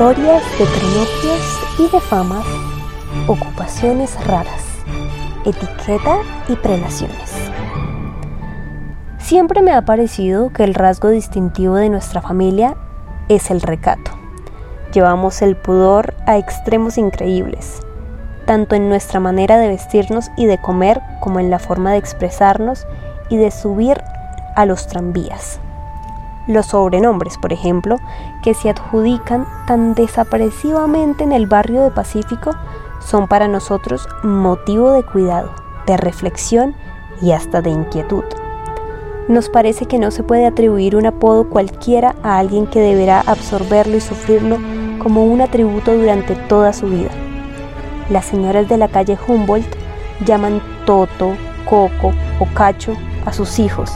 Historias de triunfos y de famas, ocupaciones raras, etiqueta y prelaciones. Siempre me ha parecido que el rasgo distintivo de nuestra familia es el recato. Llevamos el pudor a extremos increíbles, tanto en nuestra manera de vestirnos y de comer como en la forma de expresarnos y de subir a los tranvías. Los sobrenombres, por ejemplo, que se adjudican tan desaparecidamente en el barrio de Pacífico, son para nosotros motivo de cuidado, de reflexión y hasta de inquietud. Nos parece que no se puede atribuir un apodo cualquiera a alguien que deberá absorberlo y sufrirlo como un atributo durante toda su vida. Las señoras de la calle Humboldt llaman Toto, Coco o Cacho a sus hijos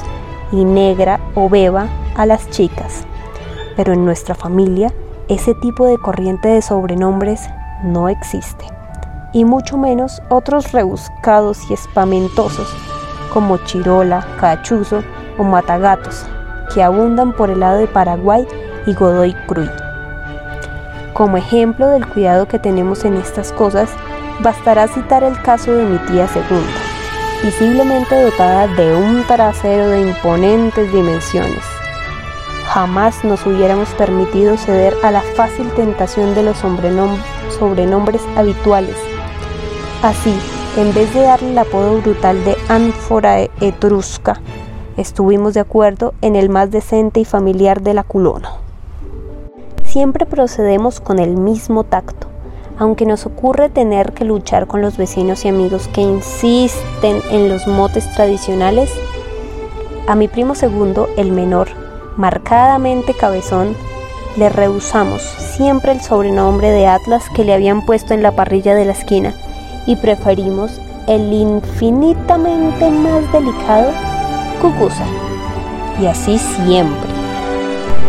y Negra o Beba a las chicas. Pero en nuestra familia ese tipo de corriente de sobrenombres no existe, y mucho menos otros rebuscados y espamentosos como Chirola, Cachuzo o Matagatos, que abundan por el lado de Paraguay y Godoy Cruz. Como ejemplo del cuidado que tenemos en estas cosas, bastará citar el caso de mi tía segunda, visiblemente dotada de un trasero de imponentes dimensiones, jamás nos hubiéramos permitido ceder a la fácil tentación de los sobrenombres habituales. Así, en vez de darle el apodo brutal de ánfora etrusca, estuvimos de acuerdo en el más decente y familiar de la culona. Siempre procedemos con el mismo tacto, aunque nos ocurre tener que luchar con los vecinos y amigos que insisten en los motes tradicionales. A mi primo segundo, el menor, marcadamente cabezón, le rehusamos siempre el sobrenombre de Atlas que le habían puesto en la parrilla de la esquina y preferimos el infinitamente más delicado Cucusa. Y así siempre.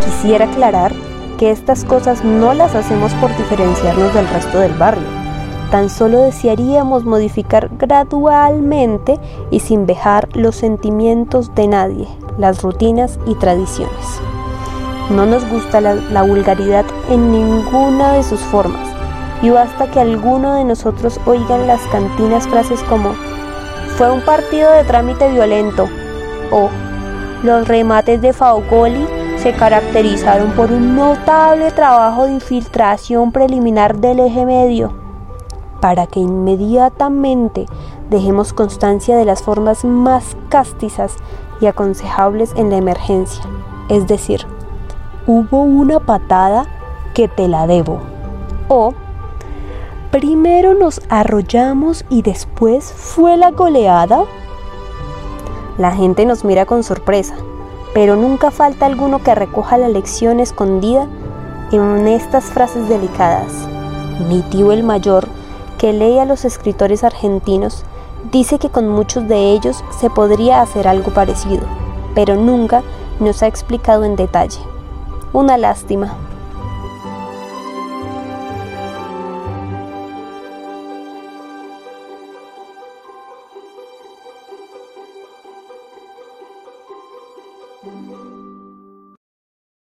Quisiera aclarar que estas cosas no las hacemos por diferenciarnos del resto del barrio. Tan solo desearíamos modificar gradualmente y sin dejar los sentimientos de nadie, las rutinas y tradiciones. No nos gusta la, vulgaridad en ninguna de sus formas y basta que alguno de nosotros oigan las cantinas frases como fue un partido de trámite violento o los remates de Faugoli se caracterizaron por un notable trabajo de infiltración preliminar del eje medio para que inmediatamente dejemos constancia de las formas más castizas y aconsejables en la emergencia. Es decir, hubo una patada que te la debo. O primero nos arrollamos y después fue la goleada. La gente nos mira con sorpresa, pero nunca falta alguno que recoja la lección escondida en estas frases delicadas. Mi tío el mayor, que lee a los escritores argentinos, Dice que con muchos de ellos se podría hacer algo parecido, pero nunca nos ha explicado en detalle. Una lástima.